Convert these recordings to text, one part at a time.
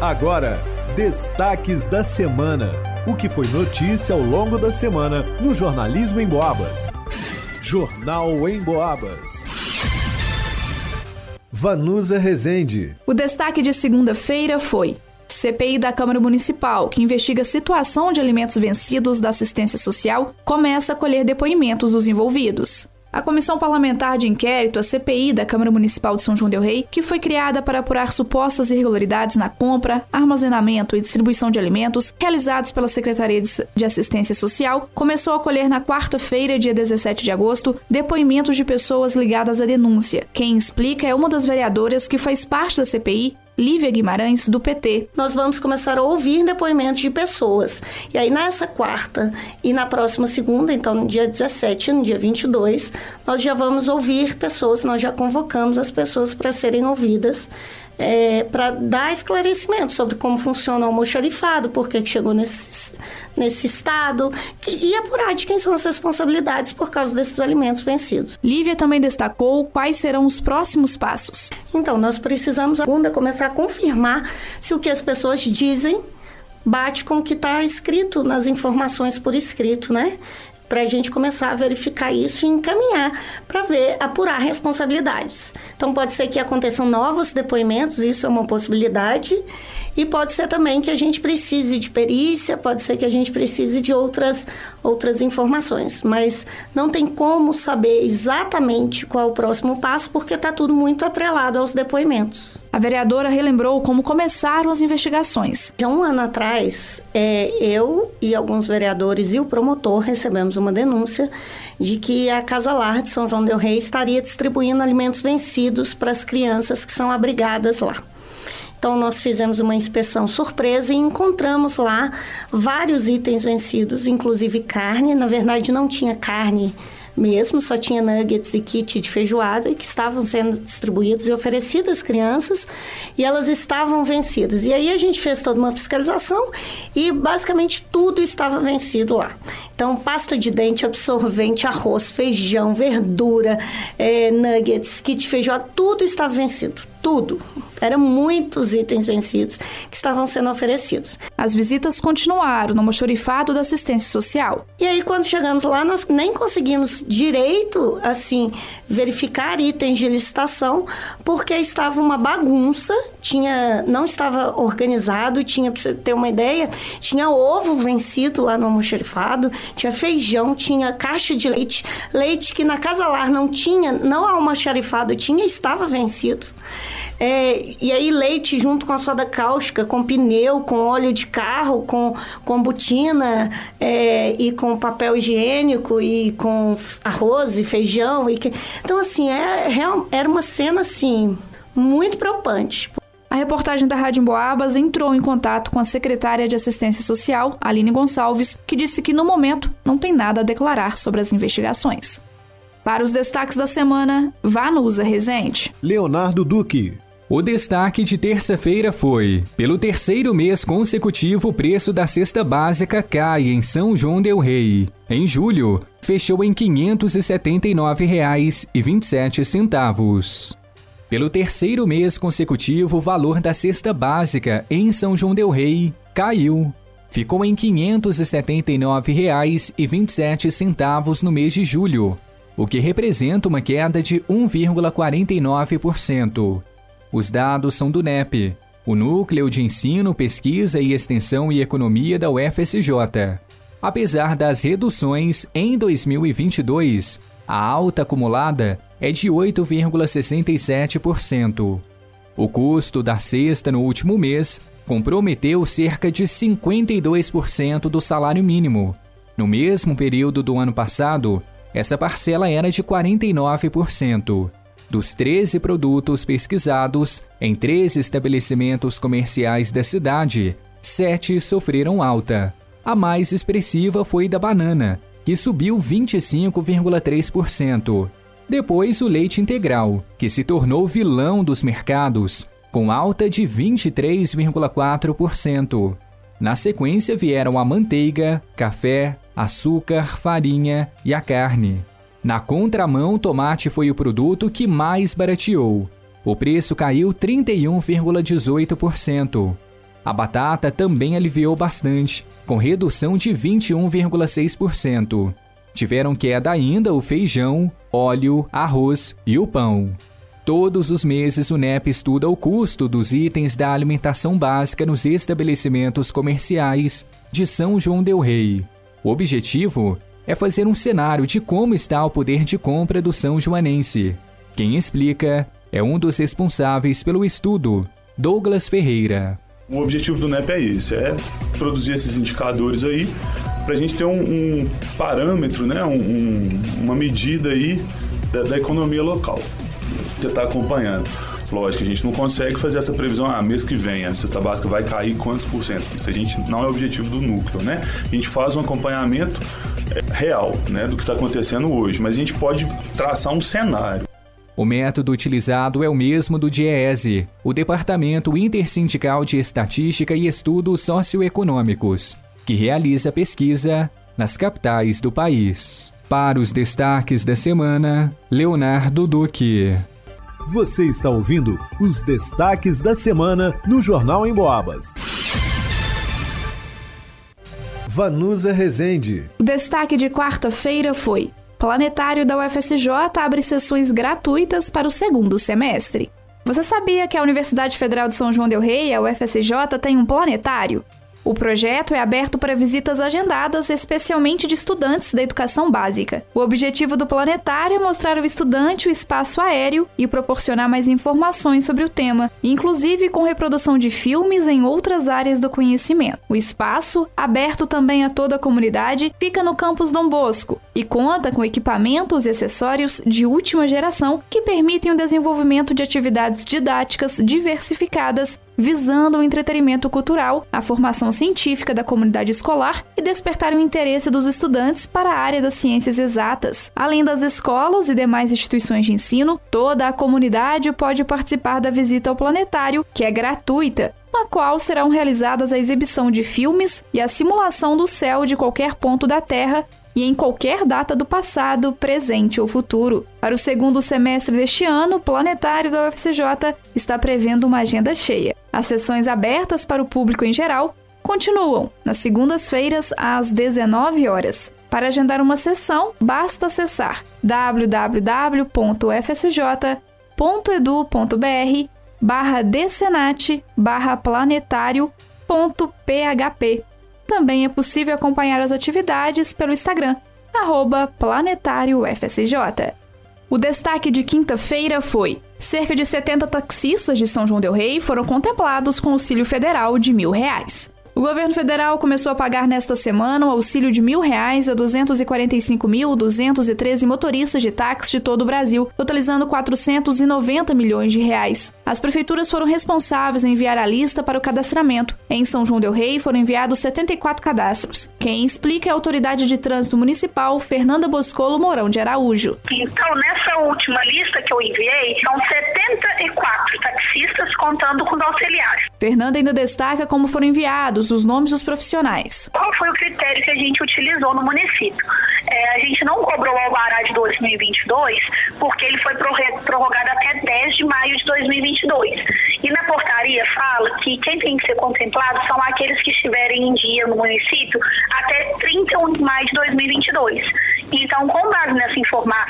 Agora, destaques da semana. O que foi notícia ao longo da semana no Jornalismo em Boabas. Jornal em Boabas. Vanusa Rezende. O destaque de segunda-feira foi CPI da Câmara Municipal, que investiga a situação de alimentos vencidos da assistência social, começa a colher depoimentos dos envolvidos. A Comissão Parlamentar de Inquérito, a CPI da Câmara Municipal de São João del Rei, que foi criada para apurar supostas irregularidades na compra, armazenamento e distribuição de alimentos realizados pela Secretaria de Assistência Social, começou a colher na quarta-feira, dia 17 de agosto, depoimentos de pessoas ligadas à denúncia. Quem explica é uma das vereadoras que faz parte da CPI, Lívia Guimarães, do PT. Nós vamos começar a ouvir depoimentos de pessoas. E aí, nessa quarta e na próxima segunda, então no dia 17 e no dia 22, nós já vamos ouvir pessoas, nós já convocamos as pessoas para serem ouvidas é, para dar esclarecimento sobre como funciona o almoxarifado, por que chegou nesse, nesse estado, que, e apurar de quem são as responsabilidades por causa desses alimentos vencidos. Lívia também destacou quais serão os próximos passos. Então, nós precisamos ainda começar a confirmar se o que as pessoas dizem bate com o que está escrito nas informações por escrito, né? Para a gente começar a verificar isso e encaminhar para ver, apurar responsabilidades. Então, pode ser que aconteçam novos depoimentos, isso é uma possibilidade, e pode ser também que a gente precise de perícia, pode ser que a gente precise de outras, outras informações, mas não tem como saber exatamente qual é o próximo passo, porque está tudo muito atrelado aos depoimentos. A vereadora relembrou como começaram as investigações. Já um ano atrás, é, eu e alguns vereadores e o promotor recebemos uma denúncia de que a Casa Lar de São João del Rei estaria distribuindo alimentos vencidos para as crianças que são abrigadas lá. Então, nós fizemos uma inspeção surpresa e encontramos lá vários itens vencidos, inclusive carne. Na verdade, não tinha carne mesmo, só tinha nuggets e kit de feijoada que estavam sendo distribuídos e oferecidos às crianças e elas estavam vencidas. E aí a gente fez toda uma fiscalização e basicamente tudo estava vencido lá. Então, pasta de dente, absorvente, arroz, feijão, verdura, é, nuggets, kit de feijoada, tudo estava vencido tudo. Eram muitos itens vencidos que estavam sendo oferecidos. As visitas continuaram no mochorifado da assistência social. E aí, quando chegamos lá, nós nem conseguimos direito, assim, verificar itens de licitação, porque estava uma bagunça, tinha, não estava organizado, tinha, para você ter uma ideia, tinha ovo vencido lá no almoxerifado, tinha feijão, tinha caixa de leite, leite que na Casa Lar não tinha, não almoxarifado tinha, estava vencido. É, e aí leite junto com a soda cáustica, com pneu, com óleo de carro, com, com botina é, e com papel higiênico e com arroz e feijão. E que... Então, assim, é, era uma cena, assim, muito preocupante. A reportagem da Rádio Boabas entrou em contato com a secretária de Assistência Social, Aline Gonçalves, que disse que no momento não tem nada a declarar sobre as investigações. Para os destaques da semana, vá no Usa Resente. Leonardo Duque. O destaque de terça-feira foi: pelo terceiro mês consecutivo, o preço da cesta básica cai em São João Del Rei. Em julho, fechou em R$ 579,27. Pelo terceiro mês consecutivo, o valor da cesta básica em São João Del Rei caiu. Ficou em R$ 579,27 no mês de julho, o que representa uma queda de 1,49%. Os dados são do NEP, o Núcleo de Ensino, Pesquisa e Extensão e Economia da UFSJ. Apesar das reduções em 2022, a alta acumulada é de 8,67%. O custo da cesta no último mês comprometeu cerca de 52% do salário mínimo. No mesmo período do ano passado, essa parcela era de 49%. Dos 13 produtos pesquisados em 13 estabelecimentos comerciais da cidade, 7 sofreram alta. A mais expressiva foi da banana, que subiu 25,3%. Depois, o leite integral, que se tornou vilão dos mercados, com alta de 23,4%. Na sequência vieram a manteiga, café, açúcar, farinha e a carne. Na contramão, tomate foi o produto que mais barateou. O preço caiu 31,18%. A batata também aliviou bastante, com redução de 21,6%. Tiveram queda ainda o feijão, óleo, arroz e o pão. Todos os meses o NEP estuda o custo dos itens da alimentação básica nos estabelecimentos comerciais de São João del Rei. O objetivo é fazer um cenário de como está o poder de compra do São Joanense. Quem explica é um dos responsáveis pelo estudo, Douglas Ferreira. O objetivo do NEP é esse, é produzir esses indicadores aí para a gente ter um, um parâmetro, né, um, um, uma medida aí da, da economia local. Tentar acompanhando. Lógico, a gente não consegue fazer essa previsão, ah, mês que vem a cesta básica vai cair quantos por cento. Isso a gente não é o objetivo do núcleo, né? A gente faz um acompanhamento é, real, né, do que está acontecendo hoje, mas a gente pode traçar um cenário. O método utilizado é o mesmo do DIEESE, o Departamento Intersindical de Estatística e Estudos Socioeconômicos, que realiza pesquisa nas capitais do país. Para os destaques da semana, Leonardo Duque. Você está ouvindo os destaques da semana no Jornal em Boabas. Vanusa Rezende. O destaque de quarta-feira foi Planetário da UFSJ abre sessões gratuitas para o segundo semestre. Você sabia que a Universidade Federal de São João del Rei, a UFSJ, tem um planetário? O projeto é aberto para visitas agendadas, especialmente de estudantes da educação básica. O objetivo do planetário é mostrar ao estudante o espaço aéreo e proporcionar mais informações sobre o tema, inclusive com reprodução de filmes em outras áreas do conhecimento. O espaço, aberto também a toda a comunidade, fica no campus Dom Bosco e conta com equipamentos e acessórios de última geração que permitem o desenvolvimento de atividades didáticas diversificadas visando o entretenimento cultural, a formação científica da comunidade escolar e despertar o interesse dos estudantes para a área das ciências exatas. Além das escolas e demais instituições de ensino, toda a comunidade pode participar da visita ao planetário, que é gratuita, na qual serão realizadas a exibição de filmes e a simulação do céu de qualquer ponto da Terra e em qualquer data do passado, presente ou futuro. Para o segundo semestre deste ano, o planetário da UFCJ está prevendo uma agenda cheia. As sessões abertas para o público em geral continuam nas segundas-feiras às 19 horas. Para agendar uma sessão, basta acessar www.fsj.edu.br barra decenate barra planetário.php também é possível acompanhar as atividades pelo Instagram, planetáriofsj. O destaque de quinta-feira foi: cerca de 70 taxistas de São João Del Rei foram contemplados com auxílio federal de mil reais. O governo federal começou a pagar nesta semana o auxílio de mil reais a 245.213 motoristas de táxi de todo o Brasil, totalizando 490 milhões de reais. As prefeituras foram responsáveis em enviar a lista para o cadastramento. Em São João del Rei foram enviados 74 cadastros. Quem explica é a autoridade de trânsito municipal, Fernanda Boscolo Mourão de Araújo. Então, nessa última lista que eu enviei, são 74 taxistas contando com auxiliares. Fernanda ainda destaca como foram enviados os nomes dos profissionais. Qual foi o critério que a gente utilizou no município? É, a gente não cobrou o alvará de 2022 porque ele foi prorrogado até 10 de maio de 2022. E na portaria fala que quem tem que ser contemplado são aqueles que estiverem em dia no município até 31 de maio de 2022.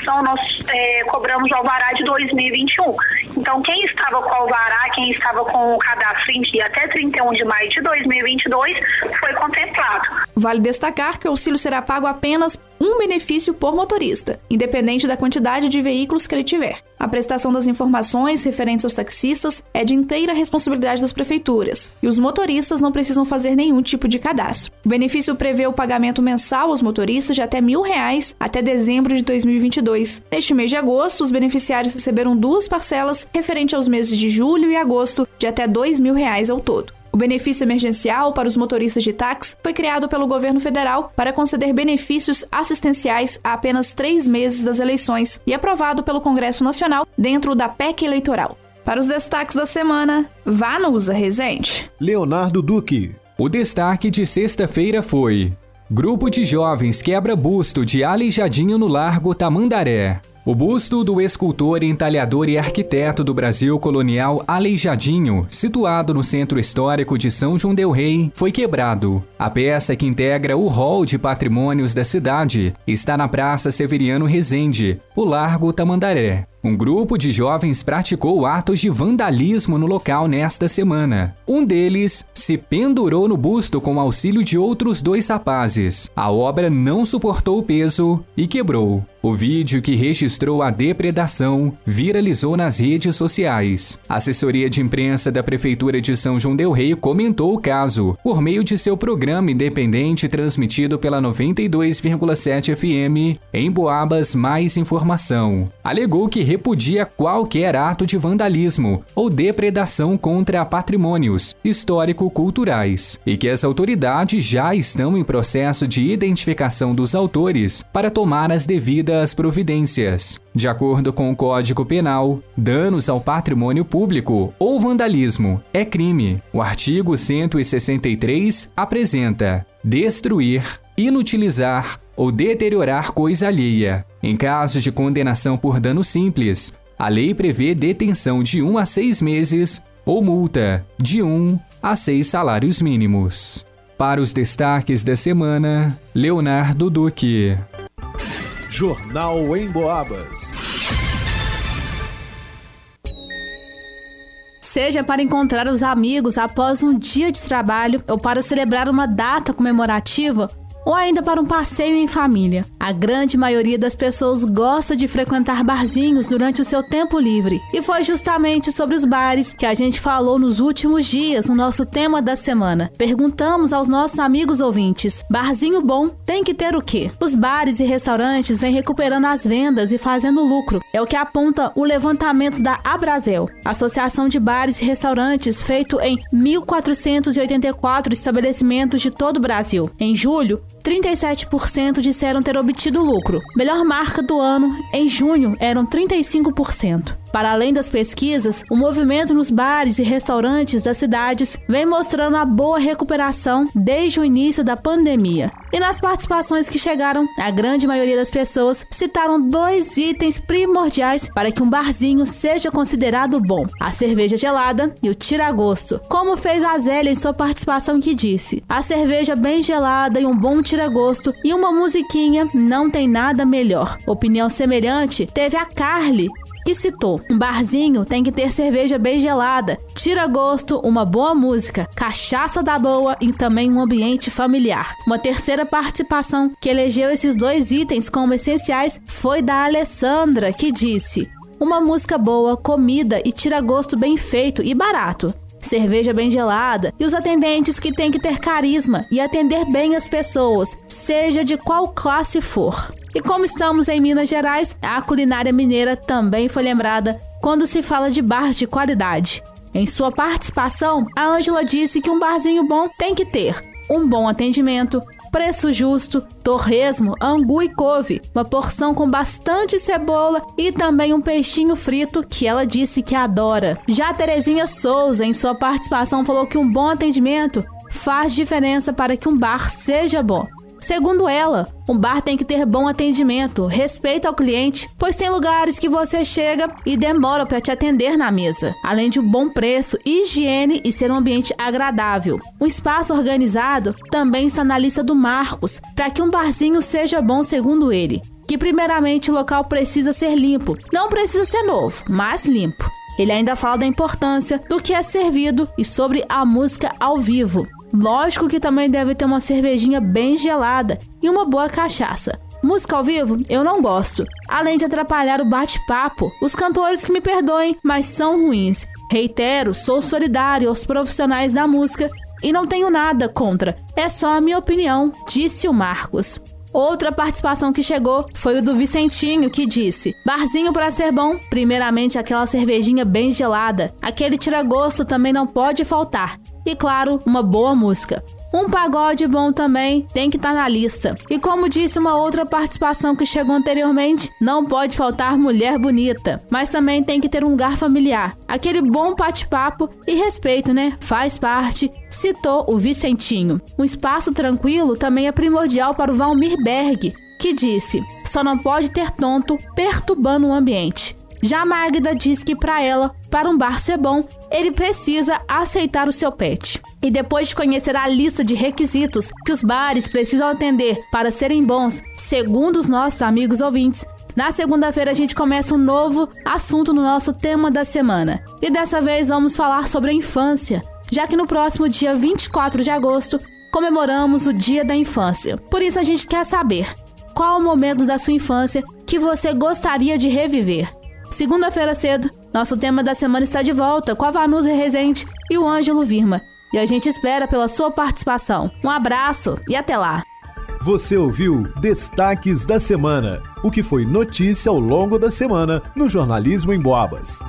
Informação, nós é, cobramos o alvará de 2021. Então, quem estava com o alvará, quem estava com o cadastro em dia até 31 de maio de 2022, foi contemplado. Vale destacar que o auxílio será pago apenas um benefício por motorista, independente da quantidade de veículos que ele tiver. A prestação das informações referentes aos taxistas é de inteira responsabilidade das prefeituras e os motoristas não precisam fazer nenhum tipo de cadastro. O benefício prevê o pagamento mensal aos motoristas de até mil reais até dezembro de 2022. Neste mês de agosto, os beneficiários receberam duas parcelas referente aos meses de julho e agosto de até dois mil reais ao todo. O benefício emergencial para os motoristas de táxi foi criado pelo governo federal para conceder benefícios assistenciais a apenas três meses das eleições e aprovado pelo Congresso Nacional dentro da PEC eleitoral. Para os destaques da semana, vá no Usa Resente. Leonardo Duque. O destaque de sexta-feira foi: Grupo de jovens quebra busto de Aleijadinho no Largo Tamandaré. O busto do escultor, entalhador e arquiteto do Brasil colonial Aleijadinho, situado no centro histórico de São João del Rei, foi quebrado. A peça que integra o hall de patrimônios da cidade está na Praça Severiano Rezende, o Largo Tamandaré. Um grupo de jovens praticou atos de vandalismo no local nesta semana. Um deles se pendurou no busto com auxílio de outros dois rapazes. A obra não suportou o peso e quebrou. O vídeo que registrou a depredação viralizou nas redes sociais. A assessoria de imprensa da Prefeitura de São João Del Rei comentou o caso por meio de seu programa independente transmitido pela 92,7 FM em Boabas Mais Informação. Alegou que repudia qualquer ato de vandalismo ou depredação contra patrimônios histórico-culturais e que as autoridades já estão em processo de identificação dos autores para tomar as devidas providências. De acordo com o Código Penal, danos ao patrimônio público ou vandalismo é crime. O artigo 163 apresenta destruir, inutilizar ou deteriorar coisa alheia. Em caso de condenação por dano simples, a lei prevê detenção de 1 a 6 meses ou multa de 1 a 6 salários mínimos. Para os destaques da semana, Leonardo Duque. Jornal em Boabas. Seja para encontrar os amigos após um dia de trabalho ou para celebrar uma data comemorativa, ou ainda para um passeio em família. A grande maioria das pessoas gosta de frequentar barzinhos durante o seu tempo livre. E foi justamente sobre os bares que a gente falou nos últimos dias no nosso tema da semana. Perguntamos aos nossos amigos ouvintes: barzinho bom tem que ter o quê? Os bares e restaurantes vêm recuperando as vendas e fazendo lucro. É o que aponta o levantamento da Abrazel, Associação de Bares e Restaurantes, feito em 1484 estabelecimentos de todo o Brasil. Em julho, 37% disseram ter obtido lucro. Melhor marca do ano, em junho, eram 35%. Para além das pesquisas, o movimento nos bares e restaurantes das cidades vem mostrando a boa recuperação desde o início da pandemia. E nas participações que chegaram, a grande maioria das pessoas citaram dois itens primordiais para que um barzinho seja considerado bom: a cerveja gelada e o tira-gosto. Como fez a Zélia em sua participação que disse: "A cerveja bem gelada e um bom tira-gosto e uma musiquinha não tem nada melhor". Opinião semelhante teve a Carly, que citou. Um barzinho tem que ter cerveja bem gelada, tira gosto, uma boa música, cachaça da boa e também um ambiente familiar. Uma terceira participação que elegeu esses dois itens como essenciais foi da Alessandra, que disse: uma música boa, comida e tira gosto bem feito e barato cerveja bem gelada e os atendentes que têm que ter carisma e atender bem as pessoas, seja de qual classe for. E como estamos em Minas Gerais, a culinária mineira também foi lembrada quando se fala de bar de qualidade. Em sua participação, a Ângela disse que um barzinho bom tem que ter um bom atendimento, preço justo, torresmo, angu e couve, uma porção com bastante cebola e também um peixinho frito que ela disse que adora. Já Terezinha Souza, em sua participação, falou que um bom atendimento faz diferença para que um bar seja bom. Segundo ela, um bar tem que ter bom atendimento, respeito ao cliente, pois tem lugares que você chega e demora para te atender na mesa, além de um bom preço, higiene e ser um ambiente agradável. Um espaço organizado também está na lista do Marcos, para que um barzinho seja bom segundo ele. Que primeiramente o local precisa ser limpo, não precisa ser novo, mas limpo. Ele ainda fala da importância do que é servido e sobre a música ao vivo. Lógico que também deve ter uma cervejinha bem gelada e uma boa cachaça. Música ao vivo eu não gosto, além de atrapalhar o bate-papo. Os cantores que me perdoem, mas são ruins. Reitero, sou solidário aos profissionais da música e não tenho nada contra. É só a minha opinião, disse o Marcos. Outra participação que chegou foi o do Vicentinho, que disse: Barzinho para ser bom, primeiramente aquela cervejinha bem gelada. Aquele tira-gosto também não pode faltar e, claro, uma boa música. Um pagode bom também tem que estar tá na lista. E como disse uma outra participação que chegou anteriormente, não pode faltar mulher bonita, mas também tem que ter um lugar familiar. Aquele bom bate-papo e respeito, né? Faz parte, citou o Vicentinho. Um espaço tranquilo também é primordial para o Valmir Berg, que disse: só não pode ter tonto perturbando o ambiente. Já Magda diz que para ela, para um bar ser bom, ele precisa aceitar o seu pet. E depois de conhecer a lista de requisitos que os bares precisam atender para serem bons, segundo os nossos amigos ouvintes, na segunda-feira a gente começa um novo assunto no nosso tema da semana. E dessa vez vamos falar sobre a infância, já que no próximo dia 24 de agosto comemoramos o Dia da Infância. Por isso a gente quer saber qual o momento da sua infância que você gostaria de reviver. Segunda-feira cedo, nosso tema da semana está de volta com a Vanusa Rezende e o Ângelo Virma. E a gente espera pela sua participação. Um abraço e até lá! Você ouviu Destaques da Semana, o que foi notícia ao longo da semana no Jornalismo em Boabas.